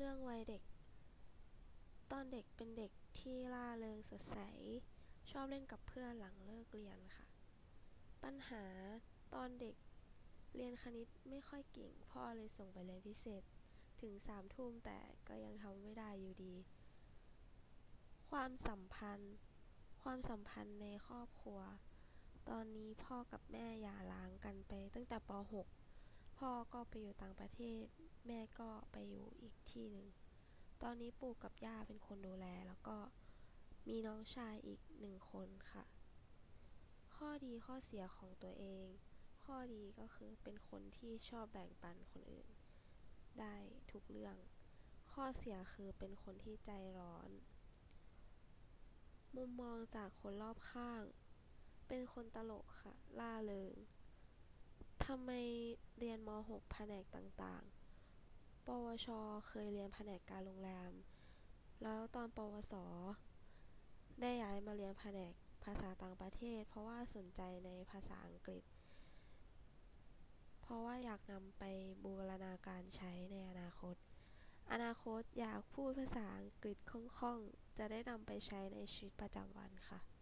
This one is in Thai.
เรื่องวัยเด็ก ตอนเด็กเป็นเด็กที่ร่าเริงสดใส ชอบเล่นกับเพื่อนหลังเลิกเรียนค่ะ ปัญหาตอนเด็กเรียนคณิตไม่ค่อยเก่ง พ่อเลยส่งไปเรียนพิเศษถึงสามทุ่มแต่ก็ยังทำไม่ได้อยู่ดี ความสัมพันธ์ ความสัมพันธ์ในครอบครัว ตอนนี้พ่อกับแม่หย่าร้างกันไปตั้งแต่ป .6 พ่อก็ไปอยู่ต่างประเทศ แม่ก็ไปอยู่อีกที่หนึ่ง ตอนนี้ปู่กับย่าเป็นคนดูแล แล้วก็มีน้องชายอีกหนึ่งคนค่ะ ข้อดีข้อเสียของตัวเอง ข้อดีก็คือเป็นคนที่ชอบแบ่งปันคนอื่น ได้ทุกเรื่อง ข้อเสียคือเป็นคนที่ใจร้อน มุมมองจากคนรอบข้าง เป็นคนตลกค่ะ ล่าเริง ทำไมเรียนม .6 แผนกต่างๆ ปวช เคยเรียนแผนกการโรงแรม แล้วตอนปวส ได้ย้ายมาเรียนแผนกภาษาต่างประเทศ เพราะว่าสนใจในภาษาอังกฤษ เพราะว่าอยากนำไปบูรณาการใช้ในอนาคต อนาคตอยากพูดภาษาอังกฤษคล่องๆ จะได้นำไปใช้ในชีวิตประจำวันค่ะ